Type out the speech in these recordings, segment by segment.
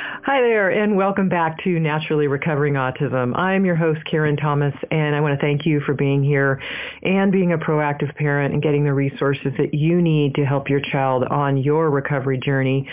Hi there, and welcome back to Naturally Recovering Autism. I'm your host, Karen Thomas, and I want to thank you for being here and being a proactive parent and getting the resources that you need to help your child on your recovery journey.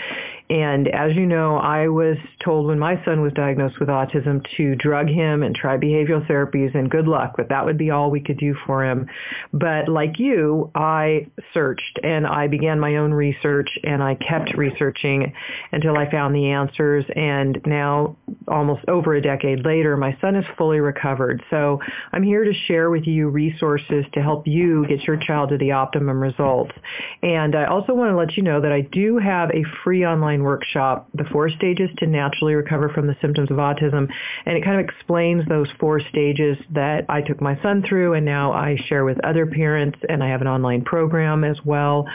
And as you know, I was told when my son was diagnosed with autism to drug him and try behavioral therapies and good luck, but that would be all we could do for him. But like you, I searched and I began my own research and I kept researching until I found the answers. And now, almost over a decade later, my son is fully recovered. So I'm here to share with you resources to help you get your child to the optimum results. And I also want to let you know that I do have a free online online workshop, The Four Stages to Naturally Recover from the Symptoms of Autism. And it kind of explains those four stages that I took my son through and now I share with other parents and I have an online program as well.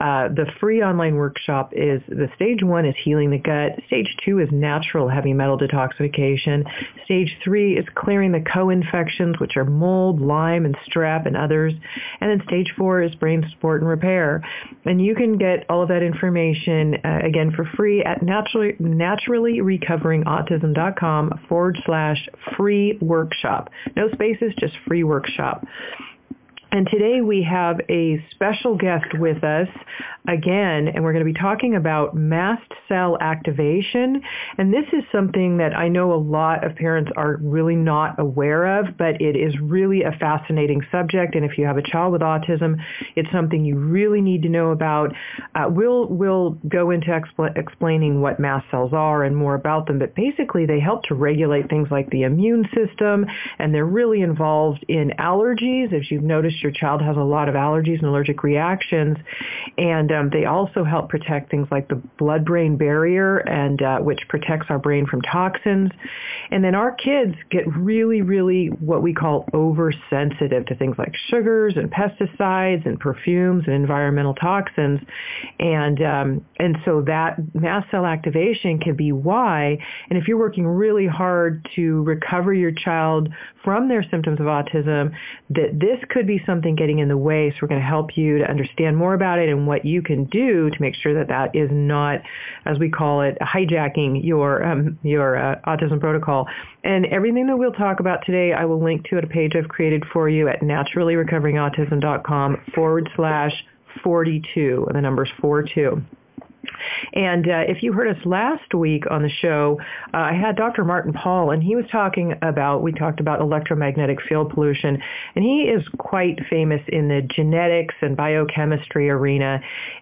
Uh, the free online workshop is the stage one is healing the gut. Stage two is natural heavy metal detoxification. Stage three is clearing the co-infections, which are mold, Lyme, and strep and others. And then stage four is brain support and repair. And you can get all of that information uh, again for free at naturally, naturallyrecoveringautism.com forward slash free workshop. No spaces, just free workshop. And today we have a special guest with us again, and we're going to be talking about mast cell activation. And this is something that I know a lot of parents are really not aware of, but it is really a fascinating subject. And if you have a child with autism, it's something you really need to know about. Uh, we'll, we'll go into expl- explaining what mast cells are and more about them, but basically they help to regulate things like the immune system, and they're really involved in allergies. As you've noticed, your child has a lot of allergies and allergic reactions. And um, they also help protect things like the blood-brain barrier, and uh, which protects our brain from toxins. And then our kids get really, really what we call oversensitive to things like sugars and pesticides and perfumes and environmental toxins. And um, and so that mast cell activation can be why. And if you're working really hard to recover your child from their symptoms of autism, that this could be something getting in the way. So we're going to help you to understand more about it and what you can do to make sure that that is not, as we call it, hijacking your um, your uh, autism protocol. And everything that we'll talk about today, I will link to at a page I've created for you at naturallyrecoveringautism.com forward slash 42. And the number's 42. And uh, if you heard us last week on the show, uh, I had Dr. Martin Pall, and he was talking about, we talked about electromagnetic field pollution, and he is quite famous in the genetics and biochemistry arena.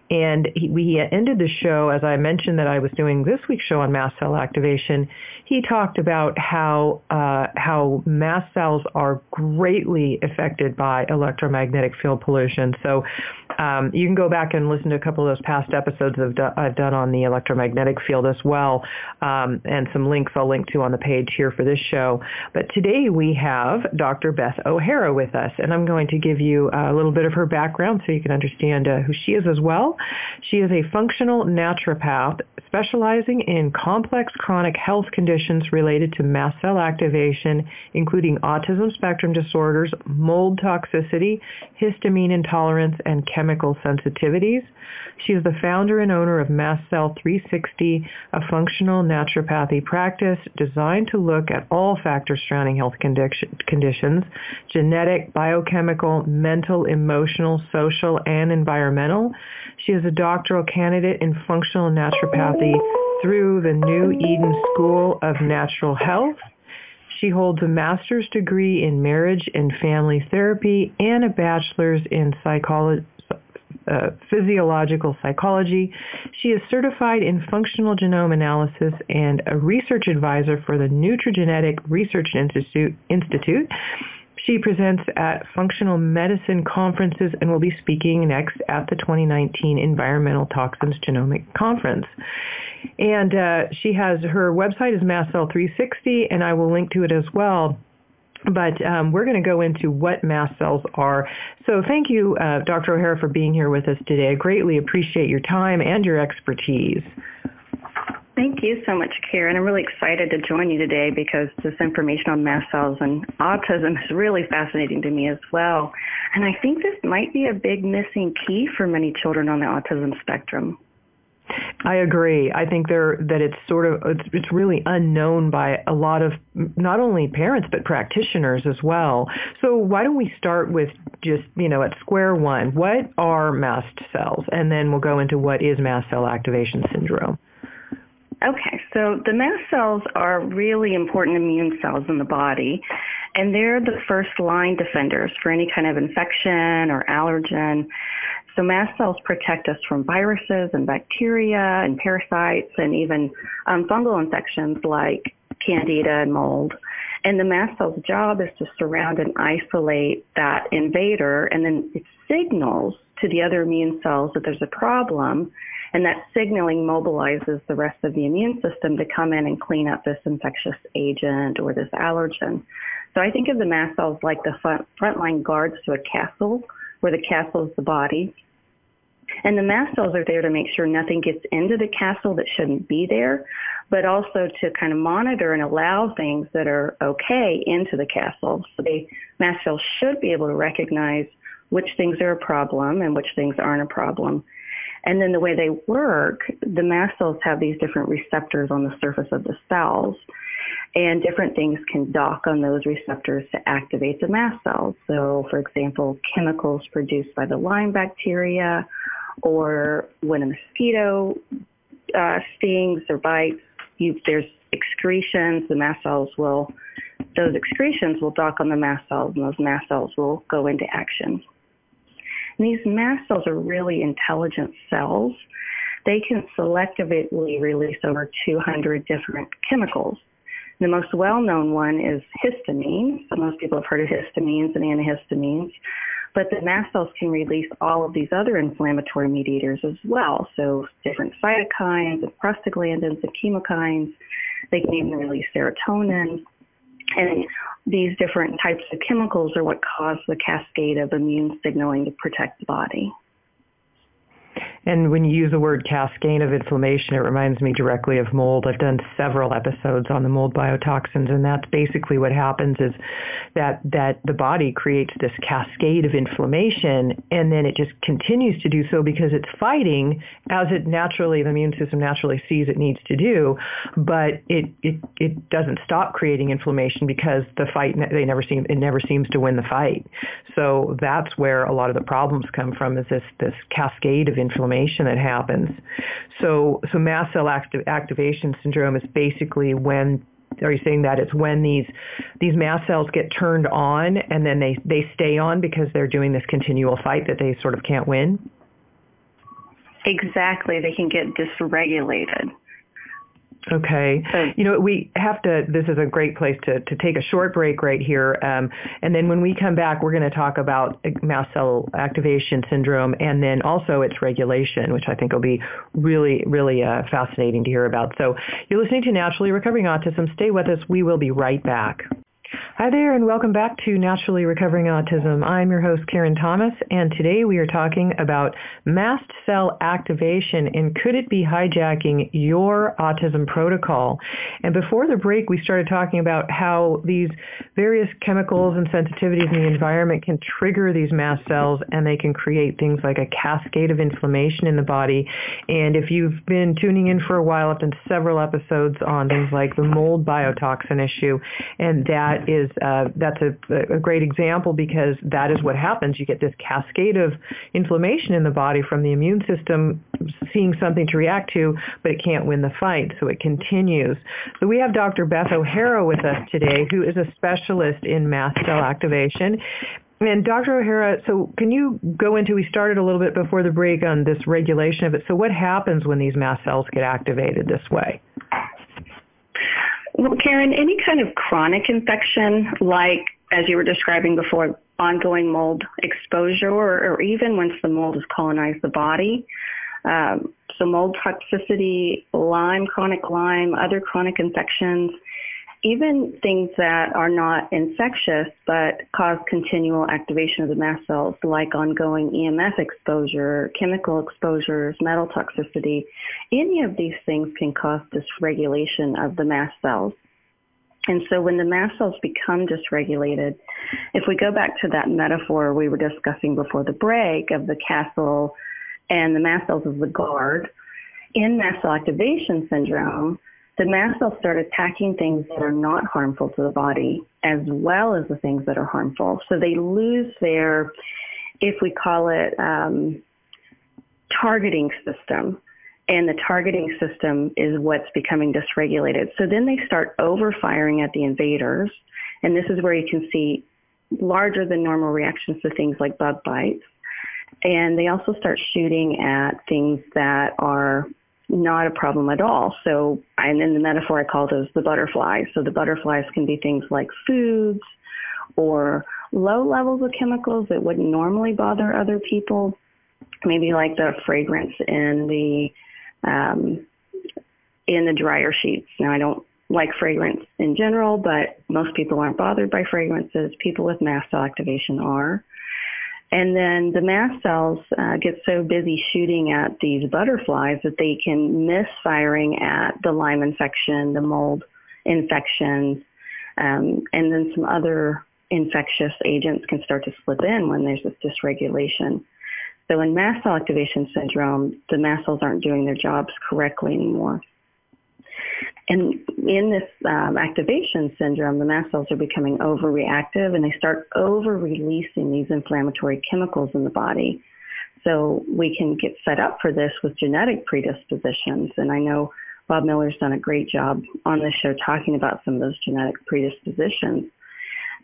And he, we ended the show, as I mentioned that I was doing this week's show on mast cell activation, he talked about how, uh, how mast cells are greatly affected by electromagnetic field pollution. So um, you can go back and listen to a couple of those past episodes I've, do- I've done on the electromagnetic field as well, um, and some links I'll link to on the page here for this show. But today we have Dr. Beth O'Hara with us, and I'm going to give you a little bit of her background so you can understand uh, who she is as well. She is a functional naturopath specializing in complex chronic health conditions related to mast cell activation, including autism spectrum disorders, mold toxicity, histamine intolerance, and chemical sensitivities. She is the founder and owner of Mast Cell 360, a functional naturopathy practice designed to look at all factors surrounding health conditions, genetic, biochemical, mental, emotional, social, and environmental. She is a doctoral candidate in functional naturopathy through the New Eden School of Natural Health. She holds a master's degree in marriage and family therapy and a bachelor's in psychology uh, physiological psychology. She is certified in functional genome analysis and a research advisor for the Nutrigenetic Research Institute. Institute. She presents at functional medicine conferences and will be speaking next at the 2019 Environmental Toxins Genomic Conference. And uh, she has her website is Cell 360 and I will link to it as well. But um, we're going to go into what mast cells are. So thank you, uh, Dr. O'Hara, for being here with us today. I greatly appreciate your time and your expertise. Thank you so much, Karen. I'm really excited to join you today because this information on mast cells and autism is really fascinating to me as well. And I think this might be a big missing key for many children on the autism spectrum. I agree. I think there that it's sort of it's, it's really unknown by a lot of not only parents but practitioners as well. So why don't we start with just you know at square one? What are mast cells, and then we'll go into what is mast cell activation syndrome. Okay, so the mast cells are really important immune cells in the body, and they're the first line defenders for any kind of infection or allergen. So mast cells protect us from viruses and bacteria and parasites and even um, fungal infections like candida and mold. And the mast cell's job is to surround and isolate that invader, and then it signals to the other immune cells that there's a problem and that signaling mobilizes the rest of the immune system to come in and clean up this infectious agent or this allergen. So I think of the mast cells like the front, frontline guards to a castle, where the castle is the body. And the mast cells are there to make sure nothing gets into the castle that shouldn't be there, but also to kind of monitor and allow things that are okay into the castle. So the mast cells should be able to recognize which things are a problem and which things aren't a problem and then the way they work, the mast cells have these different receptors on the surface of the cells. And different things can dock on those receptors to activate the mast cells. So, for example, chemicals produced by the Lyme bacteria, or when a mosquito uh, stings or bites, you, there's excretions. The mast cells will, those excretions will dock on the mast cells, and those mast cells will go into action. And these mast cells are really intelligent cells. They can selectively release over 200 different chemicals. The most well-known one is histamine. So most people have heard of histamines and antihistamines. But the mast cells can release all of these other inflammatory mediators as well. So different cytokines and prostaglandins and chemokines. They can even release serotonin. And these different types of chemicals are what cause the cascade of immune signaling to protect the body. And when you use the word cascade of inflammation, it reminds me directly of mold. I've done several episodes on the mold biotoxins, and that's basically what happens is that that the body creates this cascade of inflammation, and then it just continues to do so because it's fighting as it naturally, the immune system naturally sees it needs to do, but it it it doesn't stop creating inflammation because the fight they never seem it never seems to win the fight. So that's where a lot of the problems come from is this this cascade of inflammation inflammation that happens. So, so mast cell activ- activation syndrome is basically when are you saying that it's when these these mast cells get turned on and then they they stay on because they're doing this continual fight that they sort of can't win? Exactly, they can get dysregulated. Okay. You know, we have to, this is a great place to, to take a short break right here. Um, and then when we come back, we're going to talk about mast cell activation syndrome and then also its regulation, which I think will be really, really uh, fascinating to hear about. So you're listening to Naturally Recovering Autism. Stay with us. We will be right back. Hi there and welcome back to Naturally Recovering Autism. I'm your host Karen Thomas and today we are talking about mast cell activation and could it be hijacking your autism protocol? And before the break we started talking about how these various chemicals and sensitivities in the environment can trigger these mast cells and they can create things like a cascade of inflammation in the body. And if you've been tuning in for a while, I've done several episodes on things like the mold biotoxin issue and that is uh, that's a, a great example because that is what happens. You get this cascade of inflammation in the body from the immune system seeing something to react to, but it can't win the fight, so it continues. So we have Dr. Beth O'Hara with us today, who is a specialist in mast cell activation. And Dr. O'Hara, so can you go into, we started a little bit before the break on this regulation of it. So what happens when these mast cells get activated this way? Well, Karen, any kind of chronic infection, like as you were describing before, ongoing mold exposure, or, or even once the mold has colonized the body, um, so mold toxicity, Lyme, chronic Lyme, other chronic infections, even things that are not infectious but cause continual activation of the mast cells, like ongoing EMF exposure, chemical exposures, metal toxicity, any of these things can cause dysregulation of the mast cells. And so when the mast cells become dysregulated, if we go back to that metaphor we were discussing before the break of the castle and the mast cells as the guard, in mast cell activation syndrome, the mast cells start attacking things that are not harmful to the body as well as the things that are harmful. So they lose their, if we call it, um, targeting system. And the targeting system is what's becoming dysregulated. So then they start overfiring at the invaders. And this is where you can see larger than normal reactions to things like bug bites. And they also start shooting at things that are not a problem at all. So, and in the metaphor, I call those the butterflies. So the butterflies can be things like foods or low levels of chemicals that wouldn't normally bother other people. Maybe like the fragrance in the um, in the dryer sheets. Now, I don't like fragrance in general, but most people aren't bothered by fragrances. People with mast cell activation are. And then the mast cells uh, get so busy shooting at these butterflies that they can miss firing at the Lyme infection, the mold infections, um, and then some other infectious agents can start to slip in when there's this dysregulation. So in mast cell activation syndrome, the mast cells aren't doing their jobs correctly anymore. And in this um, activation syndrome, the mast cells are becoming overreactive and they start over releasing these inflammatory chemicals in the body. So we can get set up for this with genetic predispositions. And I know Bob Miller's done a great job on this show talking about some of those genetic predispositions.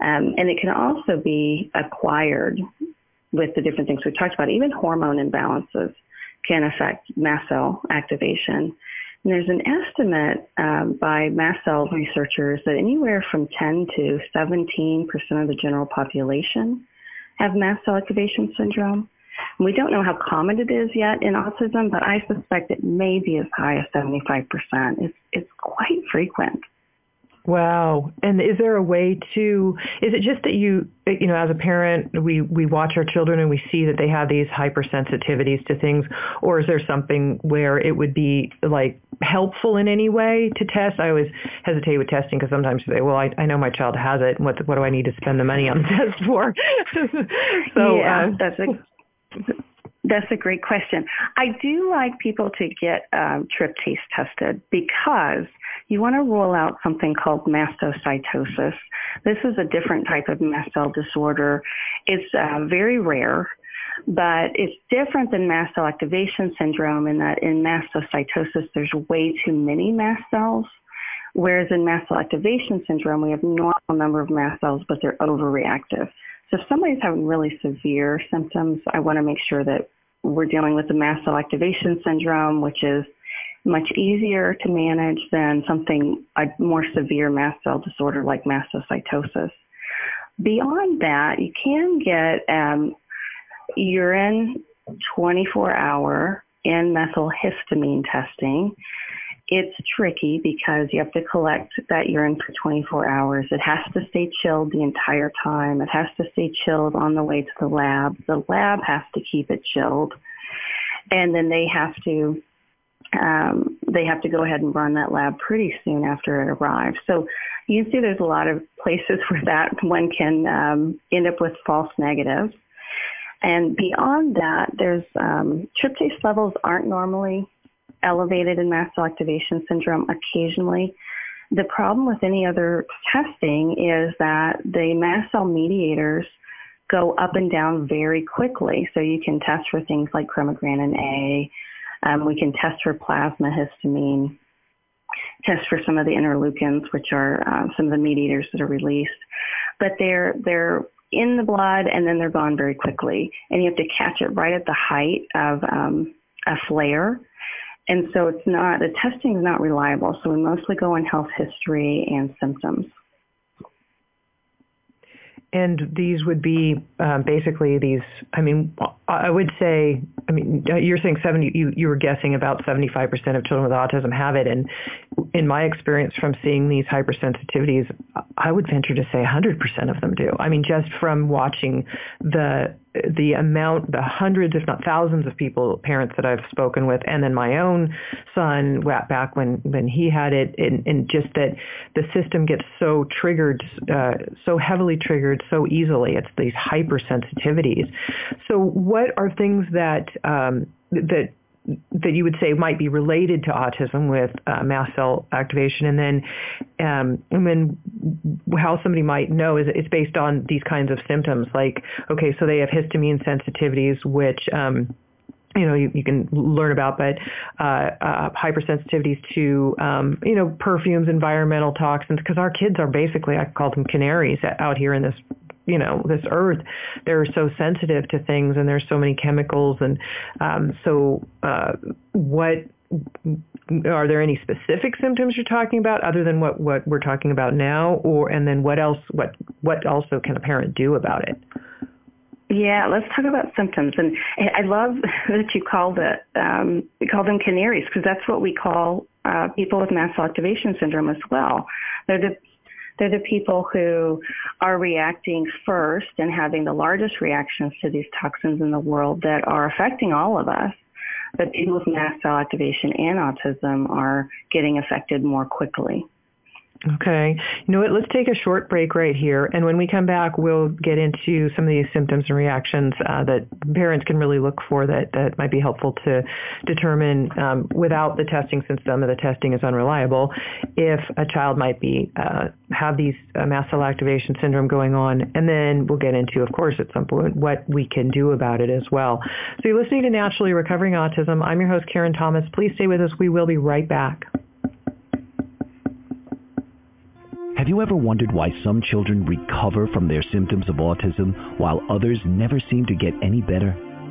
Um, and it can also be acquired with the different things we talked about. Even hormone imbalances can affect mast cell activation. And there's an estimate um, by mast cell researchers that anywhere from 10 to 17 percent of the general population have mast cell activation syndrome. And we don't know how common it is yet in autism, but I suspect it may be as high as 75 percent. It's it's quite frequent. Wow. And is there a way to, is it just that you, you know, as a parent, we, we watch our children and we see that they have these hypersensitivities to things, or is there something where it would be like helpful in any way to test? I always hesitate with testing because sometimes you say, well, I, I know my child has it. What, what do I need to spend the money on the test for? so yeah, uh, that's a, that's a great question. I do like people to get um, tryptase tested because you want to rule out something called mastocytosis. This is a different type of mast cell disorder. It's uh, very rare, but it's different than mast cell activation syndrome in that in mastocytosis there's way too many mast cells. Whereas in mast cell activation syndrome, we have normal number of mast cells, but they're overreactive. So if somebody's having really severe symptoms, I want to make sure that we're dealing with the mast cell activation syndrome, which is much easier to manage than something, a more severe mast cell disorder like mastocytosis. Beyond that, you can get um, urine 24 hour N-methylhistamine testing. It's tricky because you have to collect that urine for 24 hours. It has to stay chilled the entire time. It has to stay chilled on the way to the lab. The lab has to keep it chilled. And then they have to um, they have to go ahead and run that lab pretty soon after it arrives. So you see there's a lot of places where that one can um, end up with false negatives. And beyond that, there's um, tryptase levels aren't normally elevated in mast cell activation syndrome occasionally. The problem with any other testing is that the mast cell mediators go up and down very quickly. So you can test for things like chromogranin A, um, we can test for plasma histamine, test for some of the interleukins, which are uh, some of the mediators that are released. But they're they're in the blood and then they're gone very quickly, and you have to catch it right at the height of um, a flare. And so it's not the testing is not reliable. So we mostly go on health history and symptoms and these would be um, basically these. I mean, I would say. I mean, you're saying seventy. You you were guessing about seventy five percent of children with autism have it, and in my experience from seeing these hypersensitivities, I would venture to say hundred percent of them do. I mean, just from watching the the amount, the hundreds, if not thousands of people, parents that I've spoken with, and then my own son back when, when he had it, and, and just that the system gets so triggered, uh, so heavily triggered so easily. It's these hypersensitivities. So what are things that, um, that that you would say might be related to autism with uh, mast cell activation, and then um, and then how somebody might know is it's based on these kinds of symptoms. Like, okay, so they have histamine sensitivities, which um, you know, you, you can learn about, but uh, uh, hypersensitivities to, um, you know, perfumes, environmental toxins, because our kids are basically, I call them canaries out here in this you know this earth. They're so sensitive to things and there's so many chemicals and um, so uh, what are there any specific symptoms you're talking about other than what what we're talking about now? Or and then what else what what also can a parent do about it yeah, let's talk about symptoms. And I love that you call the um, you call them canaries because that's what we call uh, people with mast cell activation syndrome as well. They're the they're the people who are reacting first and having the largest reactions to these toxins in the world that are affecting all of us. But people with mast cell activation and autism are getting affected more quickly. Okay. You know what? Let's take a short break right here. And when we come back, we'll get into some of these symptoms and reactions uh, that parents can really look for that, that might be helpful to determine um, without the testing, since some of the testing is unreliable, if a child might be uh, have these uh, mast cell activation syndrome going on. And then we'll get into, of course, at some point, what we can do about it as well. So you're listening to Naturally Recovering Autism. I'm your host, Karen Thomas. Please stay with us. We will be right back. Have you ever wondered why some children recover from their symptoms of autism while others never seem to get any better?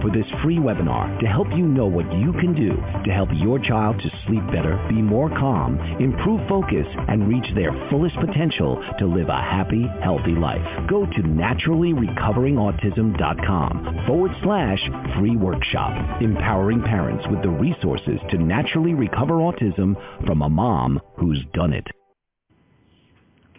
for this free webinar to help you know what you can do to help your child to sleep better, be more calm, improve focus, and reach their fullest potential to live a happy, healthy life. Go to naturallyrecoveringautism.com forward slash free workshop, empowering parents with the resources to naturally recover autism from a mom who's done it.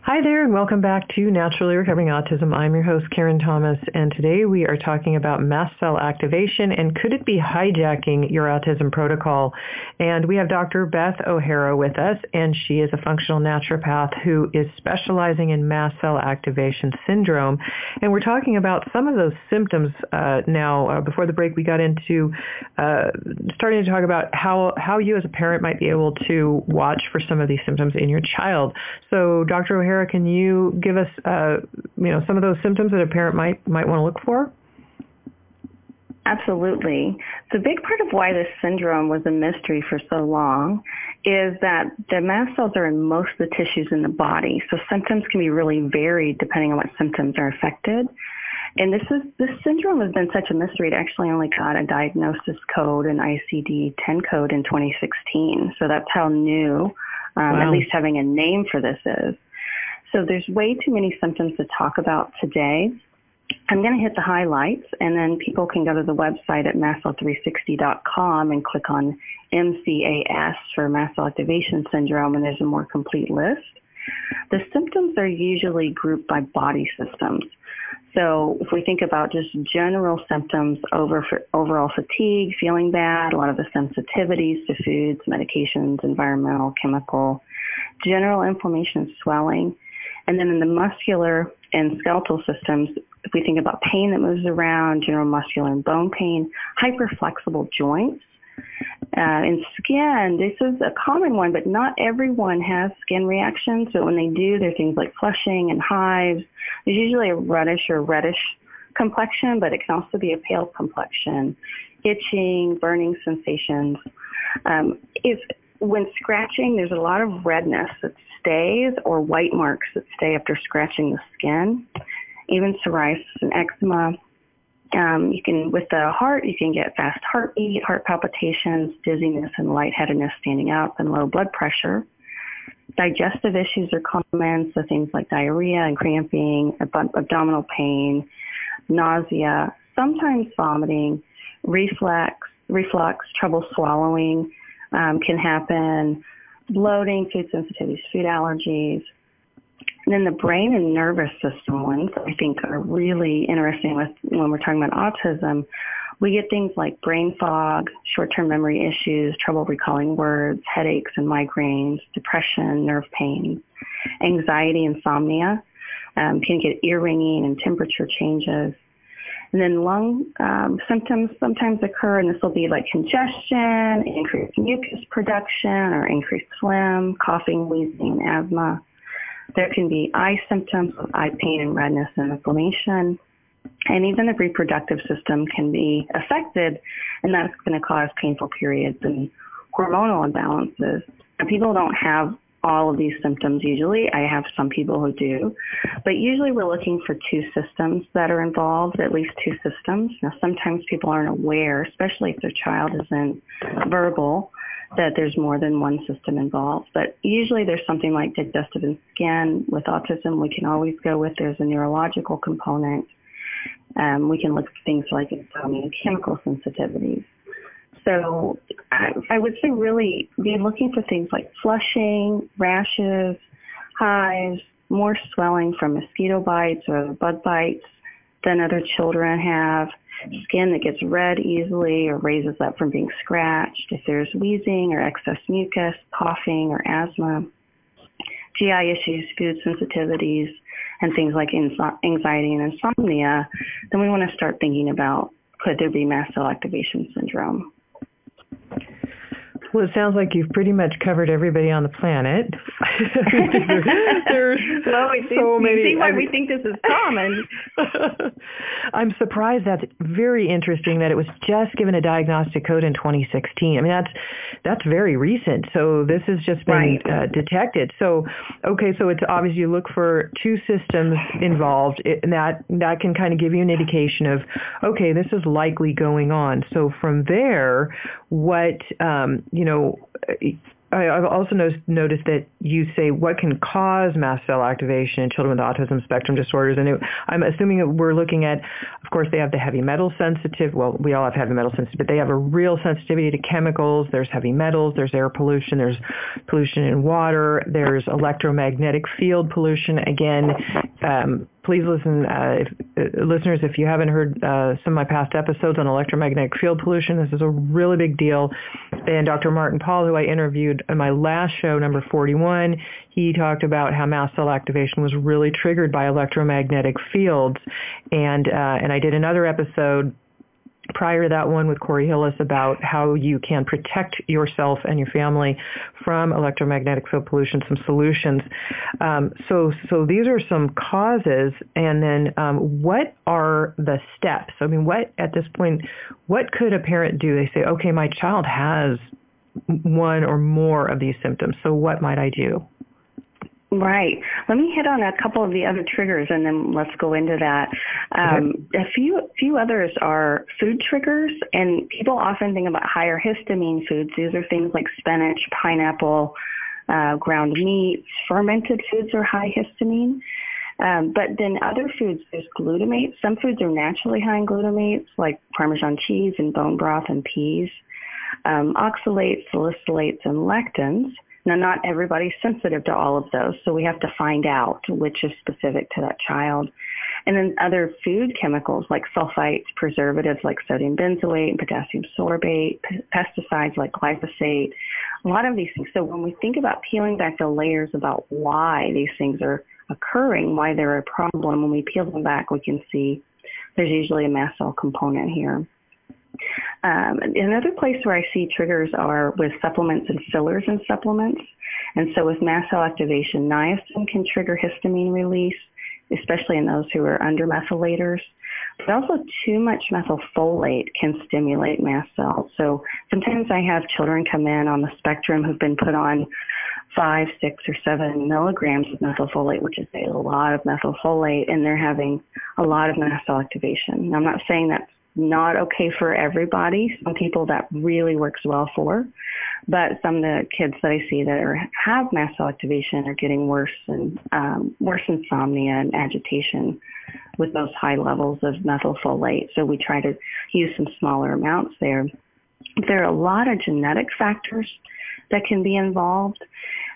Hi there and welcome back to Naturally Recovering Autism. I'm your host Karen Thomas and today we are talking about mast cell activation and could it be hijacking your autism protocol? And we have Dr. Beth O'Hara with us and she is a functional naturopath who is specializing in mast cell activation syndrome. And we're talking about some of those symptoms uh, now. Uh, before the break we got into uh, starting to talk about how, how you as a parent might be able to watch for some of these symptoms in your child. So Dr. O'Hara Sarah, can you give us, uh, you know, some of those symptoms that a parent might might want to look for? Absolutely. The big part of why this syndrome was a mystery for so long is that the mast cells are in most of the tissues in the body. So symptoms can be really varied depending on what symptoms are affected. And this is this syndrome has been such a mystery. It actually only got a diagnosis code, an ICD-10 code in 2016. So that's how new, um, wow. at least having a name for this is. So there's way too many symptoms to talk about today. I'm going to hit the highlights and then people can go to the website at mastcell360.com and click on MCAS for mast cell activation syndrome and there's a more complete list. The symptoms are usually grouped by body systems. So if we think about just general symptoms, over, overall fatigue, feeling bad, a lot of the sensitivities to foods, medications, environmental, chemical, general inflammation, swelling, and then in the muscular and skeletal systems, if we think about pain that moves around, general muscular and bone pain, hyperflexible joints, uh, in skin, this is a common one, but not everyone has skin reactions. So when they do, there are things like flushing and hives. There's usually a reddish or reddish complexion, but it can also be a pale complexion, itching, burning sensations. Um, if when scratching, there's a lot of redness that stays or white marks that stay after scratching the skin. Even psoriasis and eczema. Um, you can, with the heart, you can get fast heartbeat, heart palpitations, dizziness and lightheadedness standing up, and low blood pressure. Digestive issues are common, so things like diarrhea and cramping, ab- abdominal pain, nausea, sometimes vomiting, reflux, reflux, trouble swallowing um, can happen, bloating, food sensitivities, food allergies. And then the brain and nervous system ones I think are really interesting with when we're talking about autism. We get things like brain fog, short-term memory issues, trouble recalling words, headaches and migraines, depression, nerve pain, anxiety, insomnia. Um, can get ear ringing and temperature changes. And then lung um, symptoms sometimes occur, and this will be like congestion, increased mucus production, or increased phlegm, coughing, wheezing, asthma. There can be eye symptoms with eye pain and redness and inflammation. And even the reproductive system can be affected, and that's going to cause painful periods and hormonal imbalances. And people don't have all of these symptoms usually. I have some people who do. But usually we're looking for two systems that are involved, at least two systems. Now sometimes people aren't aware, especially if their child isn't verbal, that there's more than one system involved. But usually there's something like digestive and skin. With autism, we can always go with there's a neurological component. Um, we can look at things like chemical sensitivities. So I, I would say really be looking for things like flushing, rashes, hives, more swelling from mosquito bites or bug bites than other children have, skin that gets red easily or raises up from being scratched, if there's wheezing or excess mucus, coughing or asthma, GI issues, food sensitivities, and things like anxiety and insomnia, then we want to start thinking about could there be mast cell activation syndrome. Well, it sounds like you've pretty much covered everybody on the planet. There's well, we so see, many. See why I mean, we think this is common. I'm surprised. That's very interesting that it was just given a diagnostic code in 2016. I mean, that's that's very recent. So this has just been right. uh, detected. So okay, so it's obvious you look for two systems involved, and that that can kind of give you an indication of okay, this is likely going on. So from there, what um, you know, I, have also noticed that you say what can cause mast cell activation in children with autism spectrum disorders, and it, I'm assuming that we're looking at, of course, they have the heavy metal sensitive. Well, we all have heavy metal sensitive, but they have a real sensitivity to chemicals. There's heavy metals. There's air pollution. There's pollution in water. There's electromagnetic field pollution. Again, um, please listen, uh, if, uh, listeners, if you haven't heard uh, some of my past episodes on electromagnetic field pollution, this is a really big deal. And Dr. Martin Pall, who I interviewed in my last show, number 41, he talked about how mast cell activation was really triggered by electromagnetic fields. And, uh, and I did another episode prior to that one with Corey Hillis about how you can protect yourself and your family from electromagnetic field pollution, some solutions. Um, so, so these are some causes, and then um, what are the steps? I mean, what at this point, what could a parent do? They say, okay, my child has one or more of these symptoms, so what might I do? Right. Let me hit on a couple of the other triggers and then let's go into that. Um, okay. A few few others are food triggers, and people often think about higher histamine foods. These are things like spinach, pineapple, uh, ground meats, fermented foods are high histamine. Um, but then other foods, there's glutamate. Some foods are naturally high in glutamates, like Parmesan cheese and bone broth and peas. Um, oxalates, salicylates, and lectins. Now, not everybody's sensitive to all of those, so we have to find out which is specific to that child. And then other food chemicals like sulfites, preservatives like sodium benzoate and potassium sorbate, pesticides like glyphosate, a lot of these things. So when we think about peeling back the layers about why these things are occurring, why they're a problem, when we peel them back, we can see there's usually a mast cell component here. Um, another place where I see triggers are with supplements and fillers in supplements. And so with mast cell activation, niacin can trigger histamine release, especially in those who are under methylators. But also too much methylfolate can stimulate mast cells. So sometimes I have children come in on the spectrum who've been put on five, six, or seven milligrams of methylfolate, which is a lot of methylfolate, and they're having a lot of mast cell activation. Now, I'm not saying that's not okay for everybody. Some people that really works well for, but some of the kids that I see that are, have mast cell activation are getting worse and um, worse insomnia and agitation with those high levels of methylfolate. So we try to use some smaller amounts there. There are a lot of genetic factors that can be involved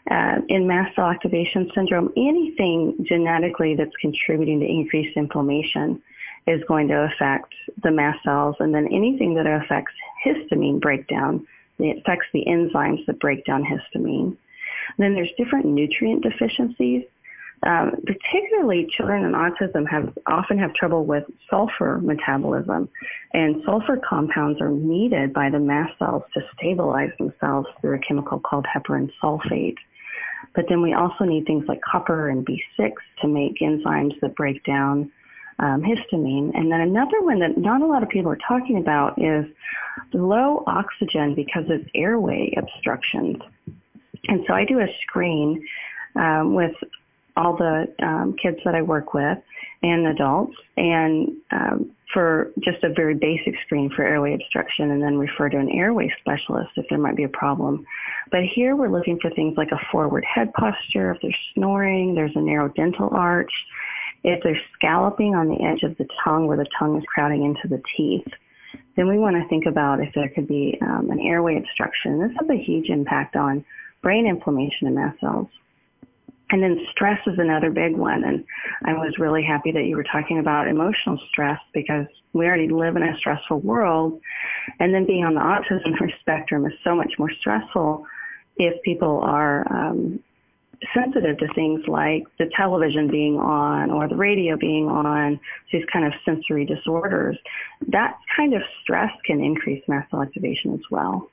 uh, in mast cell activation syndrome. Anything genetically that's contributing to increased inflammation is going to affect the mast cells, and then anything that affects histamine breakdown, it affects the enzymes that break down histamine. then there's different nutrient deficiencies. Um, particularly children in autism have often have trouble with sulfur metabolism, and sulfur compounds are needed by the mast cells to stabilize themselves through a chemical called heparin sulfate. But then we also need things like copper and B6 to make enzymes that break down um, histamine. And then another one that not a lot of people are talking about is low oxygen because of airway obstructions. And so I do a screen um, with all the um, kids that I work with and adults, and um, for just a very basic screen for airway obstruction, and then refer to an airway specialist if there might be a problem. But here we're looking for things like a forward head posture, if there's snoring, there's a narrow dental arch, if there's scalloping on the edge of the tongue where the tongue is crowding into the teeth, then we want to think about if there could be um, an airway obstruction. This has a huge impact on brain inflammation and mast cells. And then stress is another big one. And I was really happy that you were talking about emotional stress because we already live in a stressful world. And then being on the autism spectrum is so much more stressful if people are um, sensitive to things like the television being on or the radio being on, these kind of sensory disorders, that kind of stress can increase mast activation as well.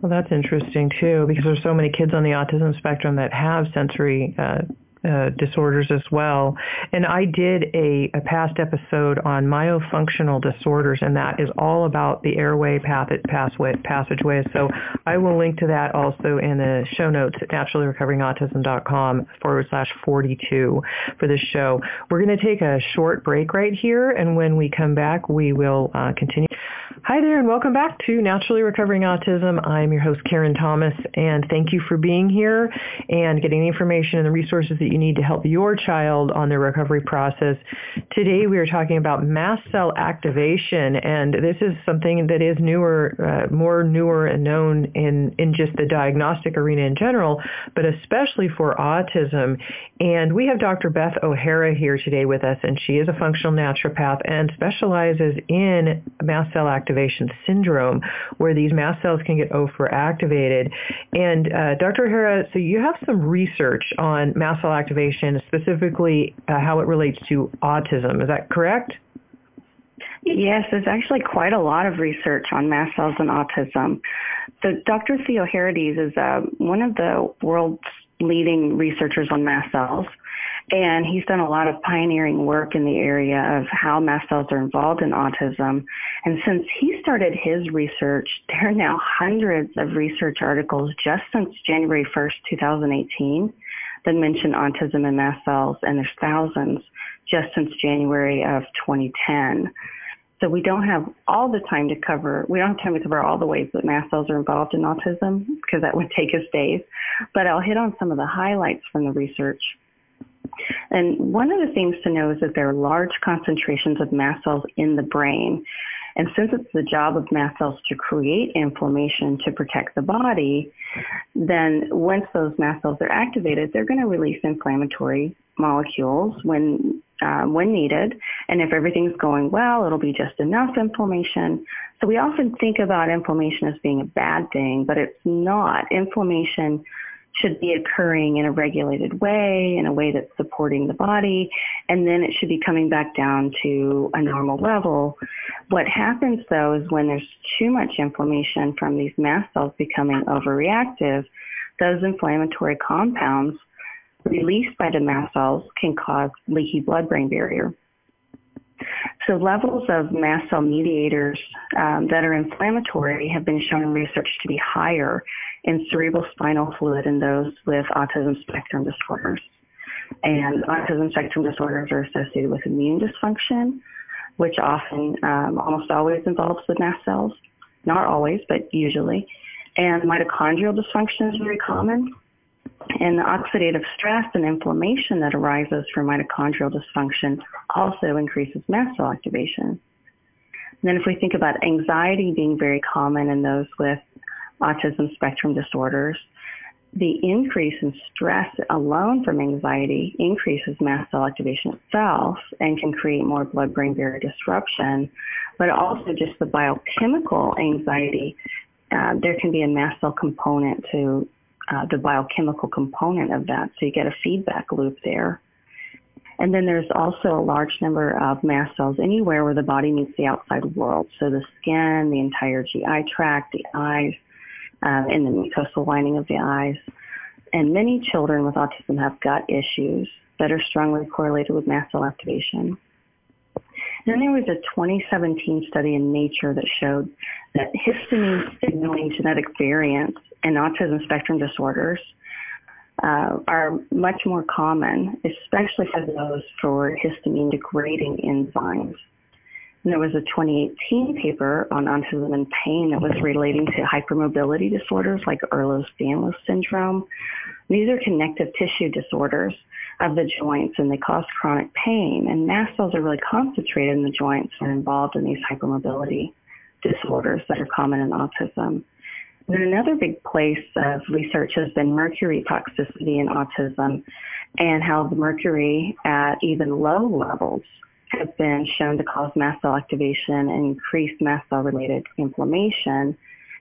Well, that's interesting too, because there's so many kids on the autism spectrum that have sensory uh, uh, disorders as well. And I did a, a, past episode on myofunctional disorders, and that is all about the airway path, pathway, passageways. So I will link to that also in the show notes at naturallyrecoveringautism.com forward slash 42 for this show. We're going to take a short break right here, and when we come back, we will uh, continue. Hi there, and welcome back to Naturally Recovering Autism. I'm your host, Karen Thomas, and thank you for being here and getting the information and the resources that you need to help your child on their recovery process. Today, we are talking about mast cell activation, and this is something that is newer, uh, more newer and known in, in just the diagnostic arena in general, but especially for autism. And we have Dr. Beth O'Hara here today with us, and she is a functional naturopath and specializes in mast cell activation activation syndrome, where these mast cells can get overactivated. And uh, Dr. O'Hara, so you have some research on mast cell activation, specifically uh, how it relates to autism. Is that correct? Yes, there's actually quite a lot of research on mast cells and autism. The Dr. Theoharides is uh, one of the world's leading researchers on mast cells. And he's done a lot of pioneering work in the area of how mast cells are involved in autism. And since he started his research, there are now hundreds of research articles just since January 1st, 2018 that mention autism and mast cells, and there's thousands just since January of 2010. So we don't have all the time to cover, we don't have time to cover all the ways that mast cells are involved in autism because that would take us days. But I'll hit on some of the highlights from the research. And one of the things to know is that there are large concentrations of mast cells in the brain. And since it's the job of mast cells to create inflammation to protect the body, then once those mast cells are activated, they're going to release inflammatory molecules when uh, when needed. And if everything's going well, it'll be just enough inflammation. So we often think about inflammation as being a bad thing, but it's not. Inflammation should be occurring in a regulated way, in a way that's supporting the body, and then it should be coming back down to a normal level. What happens though is when there's too much inflammation from these mast cells becoming overreactive, those inflammatory compounds released by the mast cells can cause leaky blood-brain barrier. So levels of mast cell mediators um, that are inflammatory have been shown in research to be higher in cerebral spinal fluid in those with autism spectrum disorders. And autism spectrum disorders are associated with immune dysfunction, which often, um, almost always involves the mast cells. Not always, but usually. And mitochondrial dysfunction is very common. And the oxidative stress and inflammation that arises from mitochondrial dysfunction also increases mast cell activation. And then if we think about anxiety being very common in those with autism spectrum disorders, the increase in stress alone from anxiety increases mast cell activation itself and can create more blood-brain barrier disruption, but also just the biochemical anxiety. Uh, there can be a mast cell component to uh, the biochemical component of that, so you get a feedback loop there. And then there's also a large number of mast cells anywhere where the body meets the outside world. So the skin, the entire GI tract, the eyes, um, and the mucosal lining of the eyes. And many children with autism have gut issues that are strongly correlated with mast cell activation. Then there was a 2017 study in Nature that showed that histamine signaling genetic variants in autism spectrum disorders uh, are much more common, especially for those for histamine degrading enzymes. And there was a 2018 paper on autism and pain that was relating to hypermobility disorders like Ehlers-Danlos syndrome. These are connective tissue disorders of the joints and they cause chronic pain. And mast cells are really concentrated in the joints and involved in these hypermobility disorders that are common in autism. And another big place of research has been mercury toxicity in autism and how the mercury at even low levels has been shown to cause mast cell activation and increased mast cell related inflammation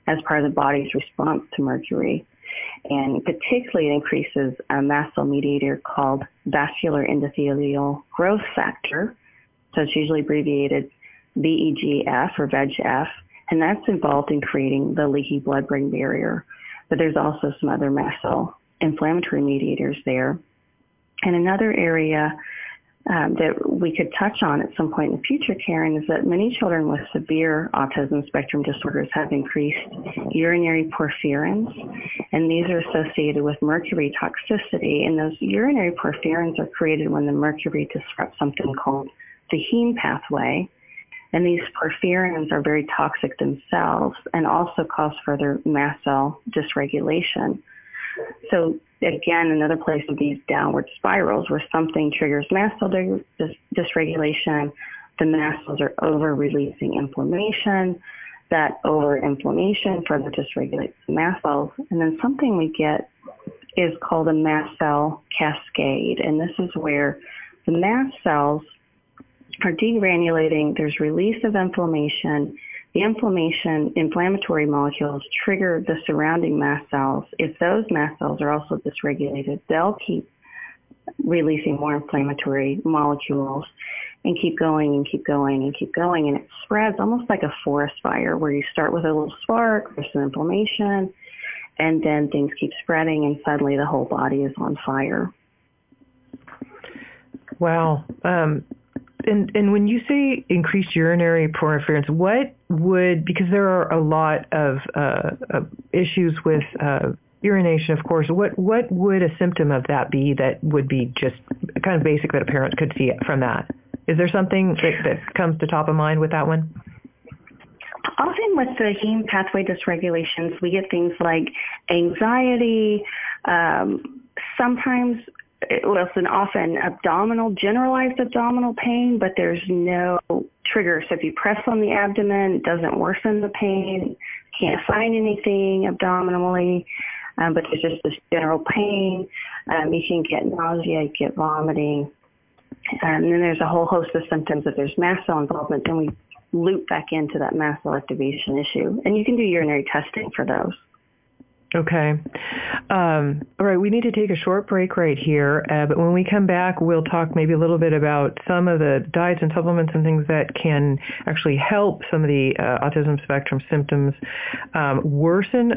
as part of the body's response to mercury. And particularly it increases a mast cell mediator called vascular endothelial growth factor. So it's usually abbreviated VEGF or VEGF, and that's involved in creating the leaky blood-brain barrier. But there's also some other mast cell inflammatory mediators there. And another area um, that we could touch on at some point in the future, Karen, is that many children with severe autism spectrum disorders have increased urinary porphyrins, and these are associated with mercury toxicity. And those urinary porphyrins are created when the mercury disrupts something called the heme pathway. And these porphyrins are very toxic themselves and also cause further mast cell dysregulation. So again, another place of these downward spirals where something triggers mast cell dis- dysregulation, the mast cells are over-releasing inflammation, that over-inflammation further dysregulates the mast cells, and then something we get is called a mast cell cascade, and this is where the mast cells are degranulating, there's release of inflammation, the inflammation, inflammatory molecules trigger the surrounding mast cells. If those mast cells are also dysregulated, they'll keep releasing more inflammatory molecules and keep going and keep going and keep going. And it spreads almost like a forest fire where you start with a little spark, there's some inflammation, and then things keep spreading and suddenly the whole body is on fire. Wow. Um, and and when you say increased urinary porphyrins, what would because there are a lot of, uh, issues with uh, urination, of course. What what would a symptom of that be that would be just kind of basic that a parent could see from that? Is there something that, that comes to top of mind with that one? Often with the heme pathway dysregulations, we get things like anxiety. Um, sometimes listen, often abdominal, generalized abdominal pain, but there's no trigger. So if you press on the abdomen, it doesn't worsen the pain. Can't find anything abdominally, um, but there's just this general pain. Um, you can get nausea, get vomiting. And then there's a whole host of symptoms. If there's mast cell involvement, then we loop back into that mast cell activation issue. And you can do urinary testing for those. Okay. Um, all right, we need to take a short break right here, uh, but when we come back, we'll talk maybe a little bit about some of the diets and supplements and things that can actually help some of the uh, autism spectrum symptoms um, worsen,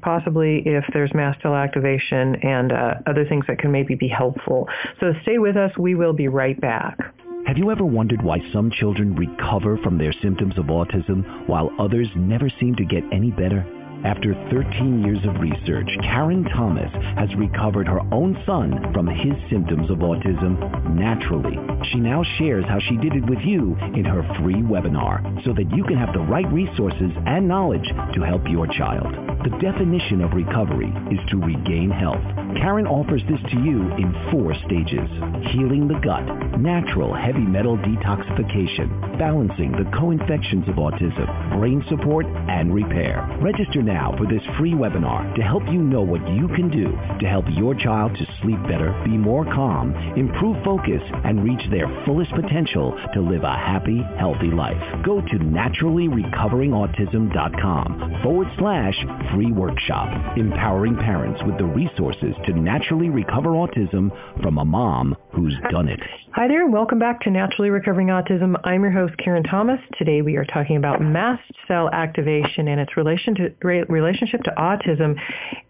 possibly if there's mast cell activation and uh, other things that can maybe be helpful. So stay with us. We will be right back. Have you ever wondered why some children recover from their symptoms of autism while others never seem to get any better? After 13 years of research, Karen Thomas has recovered her own son from his symptoms of autism naturally. She now shares how she did it with you in her free webinar so that you can have the right resources and knowledge to help your child. The definition of recovery is to regain health Karen offers this to you in four stages. Healing the gut, natural heavy metal detoxification, balancing the co-infections of autism, brain support, and repair. Register now for this free webinar to help you know what you can do to help your child to sleep better, be more calm, improve focus, and reach their fullest potential to live a happy, healthy life. Go to naturallyrecoveringautism.com forward slash free workshop, empowering parents with the resources to naturally recover autism from a mom who's done it. Hi there, and welcome back to Naturally Recovering Autism. I'm your host, Karen Thomas. Today we are talking about mast cell activation and its relation to, relationship to autism.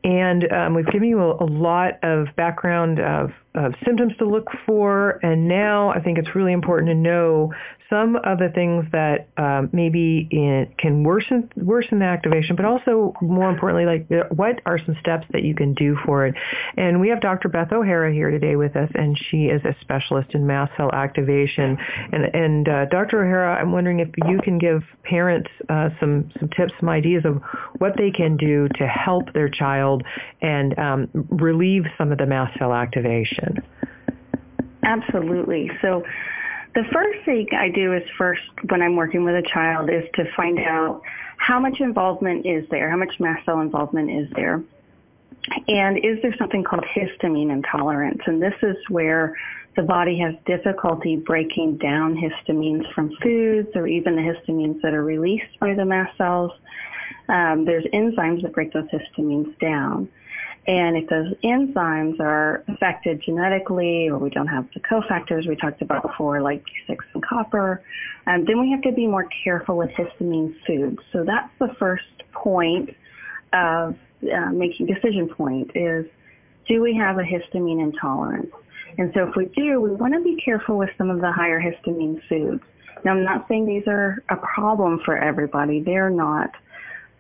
And um, we've given you a, a lot of background of uh, symptoms to look for, and now I think it's really important to know some of the things that um, maybe can worsen worsen the activation, but also more importantly, like what are some steps that you can do for it? And we have Dr. Beth O'Hara here today with us, and she is a specialist in mast cell activation. And, and uh, Dr. O'Hara, I'm wondering if you can give parents uh, some some tips, some ideas of what they can do to help their child and um, relieve some of the mast cell activation. Absolutely. So the first thing I do is first when I'm working with a child is to find out how much involvement is there, how much mast cell involvement is there. And is there something called histamine intolerance? And this is where the body has difficulty breaking down histamines from foods or even the histamines that are released by the mast cells. Um, there's enzymes that break those histamines down. And if those enzymes are affected genetically or we don't have the cofactors we talked about before, like B6 and copper, um, then we have to be more careful with histamine foods. So that's the first point of uh, making decision point is do we have a histamine intolerance? And so if we do, we want to be careful with some of the higher histamine foods. Now I'm not saying these are a problem for everybody. They're not.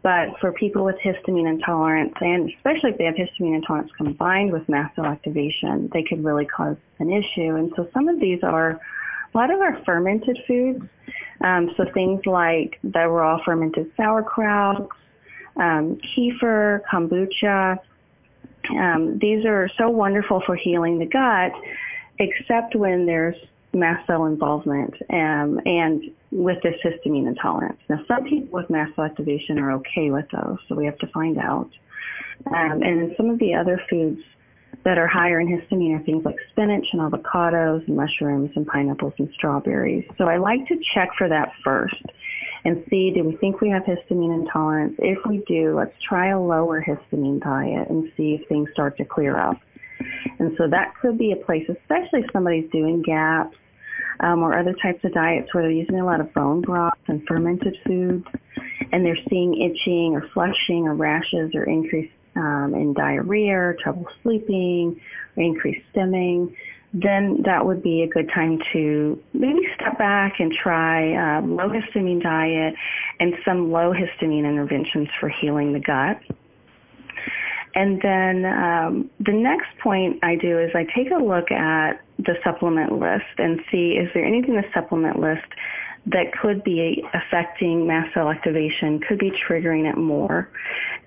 But for people with histamine intolerance, and especially if they have histamine intolerance combined with mast cell activation, they could really cause an issue. And so some of these are a lot of our fermented foods. Um, so things like the raw fermented sauerkraut, um, kefir, kombucha. Um, these are so wonderful for healing the gut, except when there's mast cell involvement um, and with this histamine intolerance. Now, some people with mast cell activation are okay with those, so we have to find out. Um, and some of the other foods that are higher in histamine are things like spinach and avocados and mushrooms and pineapples and strawberries. So I like to check for that first and see do we think we have histamine intolerance? If we do, let's try a lower histamine diet and see if things start to clear up. And so that could be a place, especially if somebody's doing GAPS um, or other types of diets where they're using a lot of bone broth and fermented foods, and they're seeing itching or flushing or rashes or increase um, in diarrhea, or trouble sleeping, or increased stimming, then that would be a good time to maybe step back and try a low histamine diet and some low histamine interventions for healing the gut. And then um, the next point I do is I take a look at the supplement list and see is there anything in the supplement list that could be affecting mast cell activation, could be triggering it more.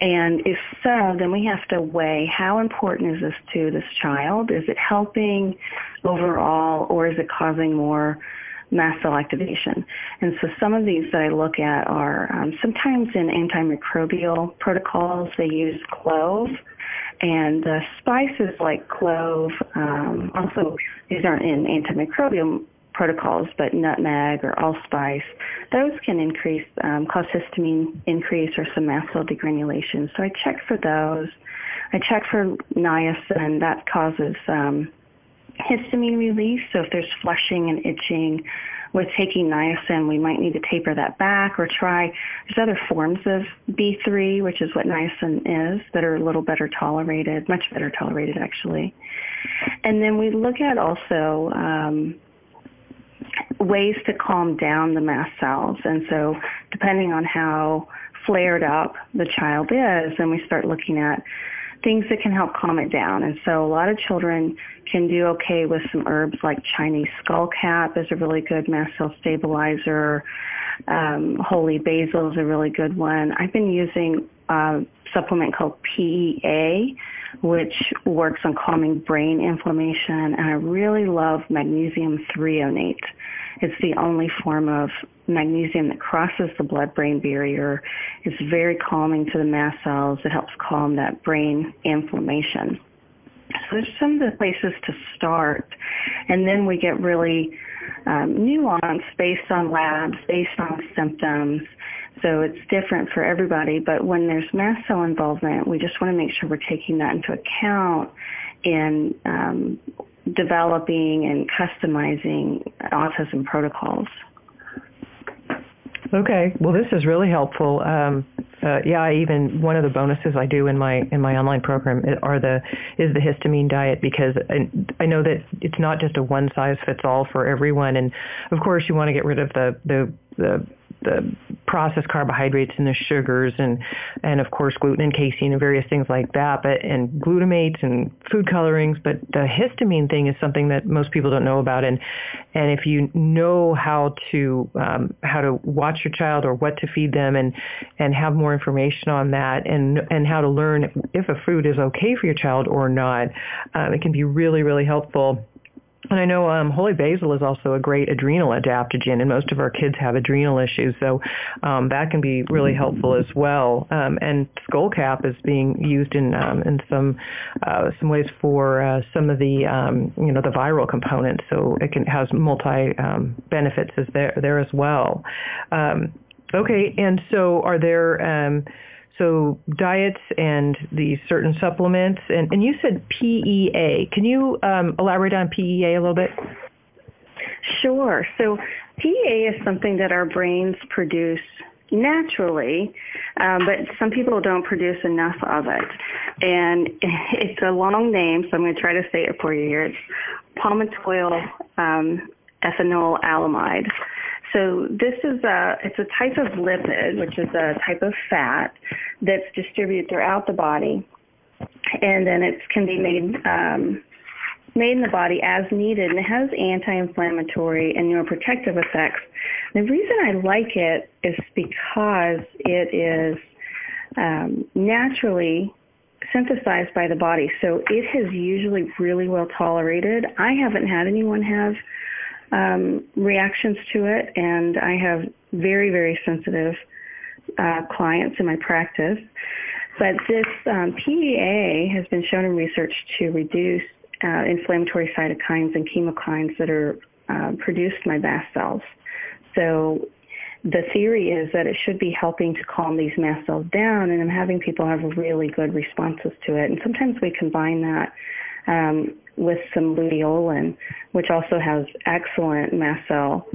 And if so, then we have to weigh how important is this to this child? Is it helping overall or is it causing more mast cell activation? And so some of these that I look at are um, sometimes in antimicrobial protocols, they use clove and spices like clove, um, also these aren't in antimicrobial protocols, but nutmeg or allspice, those can increase, um, cause histamine increase or some mast cell degranulation. So I check for those. I check for niacin. That causes um, histamine release. So if there's flushing and itching with taking niacin, we might need to taper that back or try. There's other forms of B3, which is what niacin is, that are a little better tolerated, much better tolerated actually. And then we look at also um, ways to calm down the mast cells. And so depending on how flared up the child is, then we start looking at things that can help calm it down. And so a lot of children can do okay with some herbs like Chinese skullcap is a really good mast cell stabilizer. Um, holy basil is a really good one. I've been using supplement called PEA, which works on calming brain inflammation, and I really love magnesium threonate. It's the only form of magnesium that crosses the blood-brain barrier. It's very calming to the mast cells. It helps calm that brain inflammation. So there's some of the places to start, and then we get really um, nuanced based on labs, based on symptoms. So it's different for everybody. But when there's mast cell involvement, we just want to make sure we're taking that into account in um, developing and customizing autism protocols. Okay, well, this is really helpful. Um, uh, yeah, I even one of the bonuses I do in my in my online program are the is the histamine diet because I, I know that it's not just a one size fits all for everyone, and of course you want to get rid of the the the the processed carbohydrates and the sugars and and of course gluten and casein and various things like that but and glutamates and food colorings. But the histamine thing is something that most people don't know about. And and if you know how to um, how to watch your child or what to feed them and and have more information on that and and how to learn if a food is okay for your child or not um, it can be really really helpful and I know um, holy basil is also a great adrenal adaptogen, and most of our kids have adrenal issues, so um, that can be really helpful as well. Um, and skullcap is being used in um, in some uh, some ways for uh, some of the um, you know the viral components, so it can has multi um, benefits as there there as well. Okay, and so are there so diets and these certain supplements. And, and you said PEA. Can you um, elaborate on PEA a little bit? Sure. So PEA is something that our brains produce naturally, um, but some people don't produce enough of it. And it's a long name, so I'm going to try to say it for you here. It's palmitoyl um, ethanolamide. So this is a it's a type of lipid, which is a type of fat that's distributed throughout the body, and then it can be made um, made in the body as needed, and it has anti-inflammatory and neuroprotective effects. The reason I like it is because it is um, naturally synthesized by the body, so it is usually really well tolerated. I haven't had anyone have um, reactions to it, and I have very, very sensitive uh, clients in my practice. But this um, PEA has been shown in research to reduce uh, inflammatory cytokines and chemokines that are uh, produced by mast cells. So the theory is that it should be helping to calm these mast cells down, and I'm having people have really good responses to it. And sometimes we combine that um, with some luteolin, which also has excellent mast cell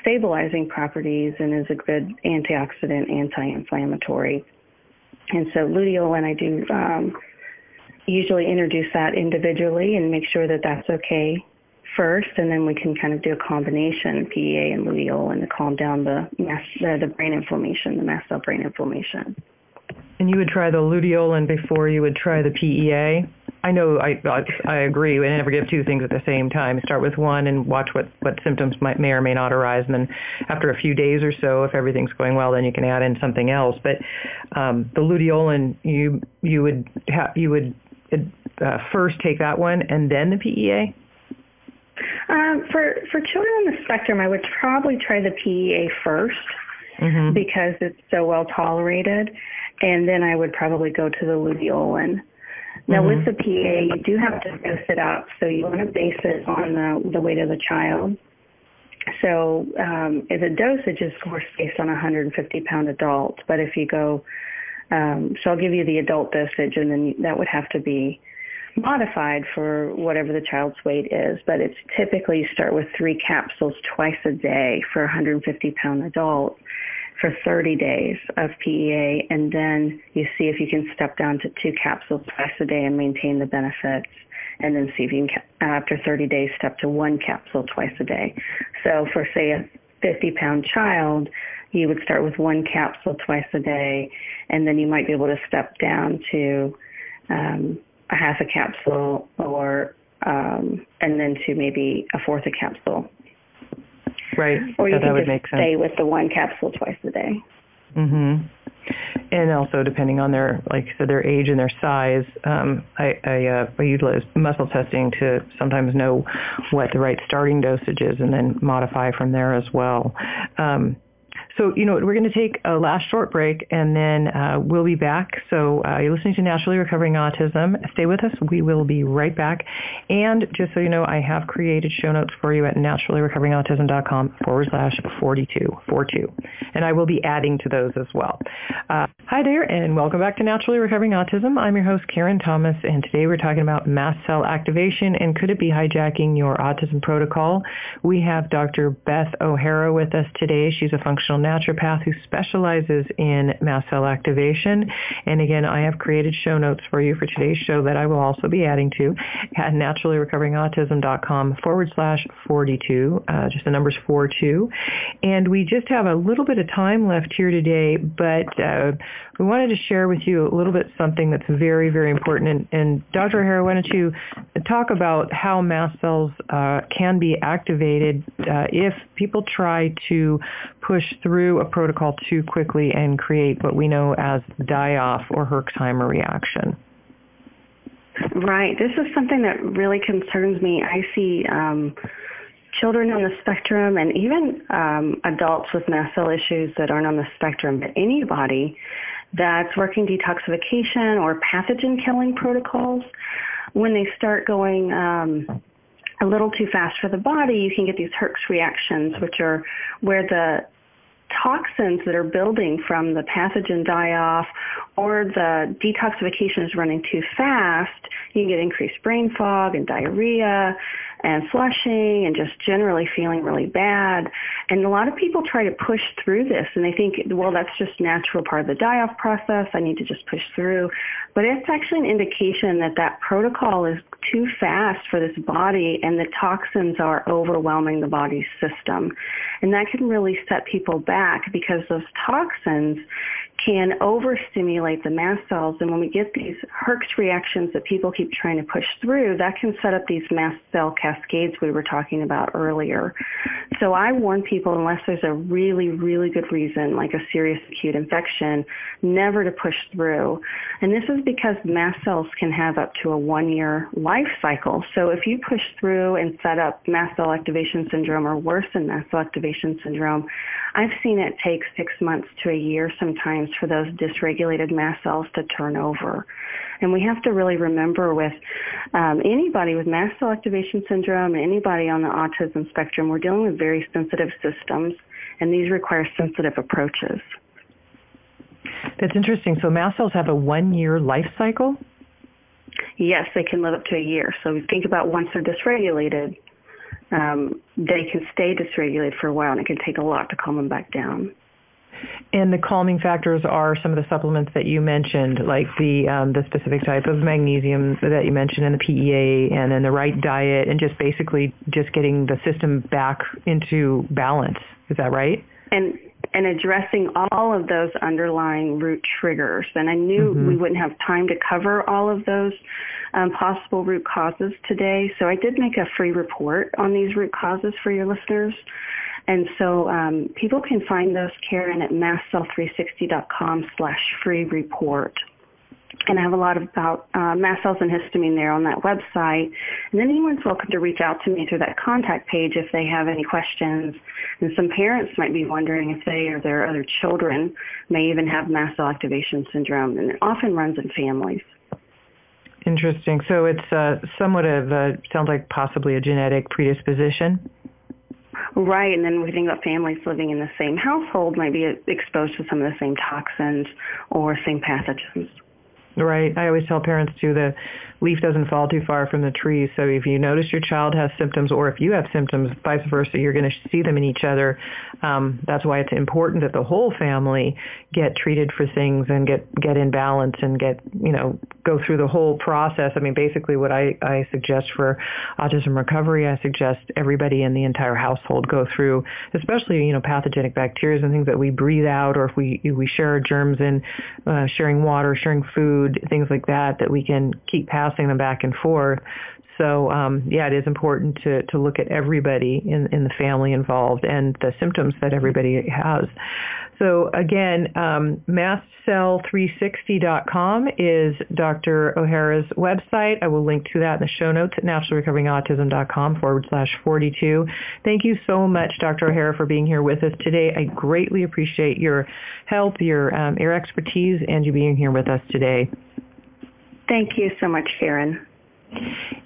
stabilizing properties and is a good antioxidant, anti-inflammatory. And so luteolin, I do um, usually introduce that individually and make sure that that's okay first, and then we can kind of do a combination PEA and luteolin to calm down the mast, the, the brain inflammation, the mast cell brain inflammation. And you would try the luteolin before you would try the PEA? I know I I agree. I never give two things at the same time. Start with one and watch what what symptoms might may or may not arise, and then after a few days or so, if everything's going well, then you can add in something else. But um, the luteolin, you you would ha- you would uh, first take that one and then the PEA. Um, for for children on the spectrum, I would probably try the PEA 1st mm-hmm. because it's so well tolerated, and then I would probably go to the luteolin. Now, mm-hmm. with the PA, you do have to dose it up, so you want to base it on the, the weight of the child. So um, the dosage is, of course, based on a 150 pound adult, but if you go, um, so I'll give you the adult dosage, and then that would have to be modified for whatever the child's weight is. But it's typically you start with three capsules twice a day for a 150 pound adult for 30 days of PEA, and then you see if you can step down to two capsules twice a day and maintain the benefits, and then see if you can, after 30 days, step to one capsule twice a day. So for, say, a 50 pound child, you would start with one capsule twice a day, and then you might be able to step down to um, a half a capsule or um, and then to maybe a fourth a capsule Right. Or you so can just stay with the one capsule twice a day. Mhm. and also depending on their, like I said, their age and their size, um, I, I, uh, I utilize muscle testing to sometimes know what the right starting dosage is, and then modify from there as well. Um, so, you know, we're going to take a last short break and then uh, we'll be back. So uh, you're listening to Naturally Recovering Autism. Stay with us. We will be right back. And just so you know, I have created show notes for you at naturallyrecoveringautism.com forward slash 42, 42. And I will be adding to those as well. Uh, hi there and welcome back to Naturally Recovering Autism. I'm your host, Karen Thomas, and today we're talking about mast cell activation and could it be hijacking your autism protocol? We have Dr. Beth O'Hara with us today. She's a functional naturopath who specializes in mast cell activation. And again, I have created show notes for you for today's show that I will also be adding to at naturallyrecoveringautism.com forward slash 42, uh, just the numbers 42. And we just have a little bit of time left here today, but uh, we wanted to share with you a little bit something that's very, very important. And, and Dr. O'Hara, why don't you talk about how mast cells uh, can be activated uh, if people try to push through a protocol too quickly and create what we know as die-off or Herxheimer reaction. Right. This is something that really concerns me. I see um, children on the spectrum and even um, adults with mast cell issues that aren't on the spectrum, but anybody that's working detoxification or pathogen killing protocols, when they start going um, a little too fast for the body, you can get these Herx reactions, which are where the toxins that are building from the pathogen die-off or the detoxification is running too fast, you can get increased brain fog and diarrhea and flushing and just generally feeling really bad. And a lot of people try to push through this and they think, well, that's just natural part of the die-off process. I need to just push through. But it's actually an indication that that protocol is too fast for this body and the toxins are overwhelming the body's system. And that can really set people back because those toxins can overstimulate the mast cells. And when we get these Herx reactions that people keep trying to push through, that can set up these mast cell cascades we were talking about earlier. So I warn people, unless there's a really, really good reason, like a serious acute infection, never to push through. And this is because mast cells can have up to a one-year life cycle. So if you push through and set up mast cell activation syndrome or worsen mast cell activation syndrome, I've seen it take six months to a year sometimes for those dysregulated mast cells to turn over. And we have to really remember with um, anybody with mast cell activation syndrome, anybody on the autism spectrum, we're dealing with very sensitive systems, and these require sensitive approaches. That's interesting. So mast cells have a one-year life cycle? Yes, they can live up to a year. So think about once they're dysregulated, um, they can stay dysregulated for a while, and it can take a lot to calm them back down. And the calming factors are some of the supplements that you mentioned, like the um, the specific type of magnesium that you mentioned, and the PEA, and then the right diet, and just basically just getting the system back into balance. Is that right? And and addressing all of those underlying root triggers. And I knew mm-hmm. we wouldn't have time to cover all of those um, possible root causes today. So I did make a free report on these root causes for your listeners. And so um, people can find those, Karen, at mastcell360.com slash free report. And I have a lot about uh, mast cells and histamine there on that website. And then anyone's welcome to reach out to me through that contact page if they have any questions. And some parents might be wondering if they or their other children may even have mast cell activation syndrome. And it often runs in families. Interesting. So it's uh, somewhat of a, sounds like possibly a genetic predisposition? Right, and then we think about families living in the same household might be exposed to some of the same toxins or same pathogens. Right. I always tell parents too the leaf doesn't fall too far from the tree. So if you notice your child has symptoms or if you have symptoms, vice versa, you're going to see them in each other. Um, that's why it's important that the whole family get treated for things and get, get in balance and get, you know, go through the whole process. I mean, basically what I, I suggest for autism recovery, I suggest everybody in the entire household go through, especially, you know, pathogenic bacteria and things that we breathe out or if we, we share germs in uh, sharing water, sharing food, things like that, that we can keep passing passing them back and forth So um, yeah, it is important to, to look at everybody in, in the family involved and the symptoms that everybody has. So again, um, mastcell360.com is Dr. O'Hara's website. I will link to that in the show notes at naturalrecoveringautism.com forward slash 42. Thank you so much, Dr. O'Hara, for being here with us today. I greatly appreciate your help, your, um, your expertise, and you being here with us today. Thank you so much, Karen.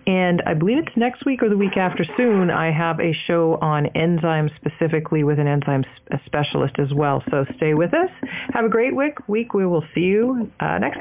And I believe it's next week or the week after soon, I have a show on enzymes specifically with an enzyme specialist as well. So stay with us. Have a great week. We will see you uh, next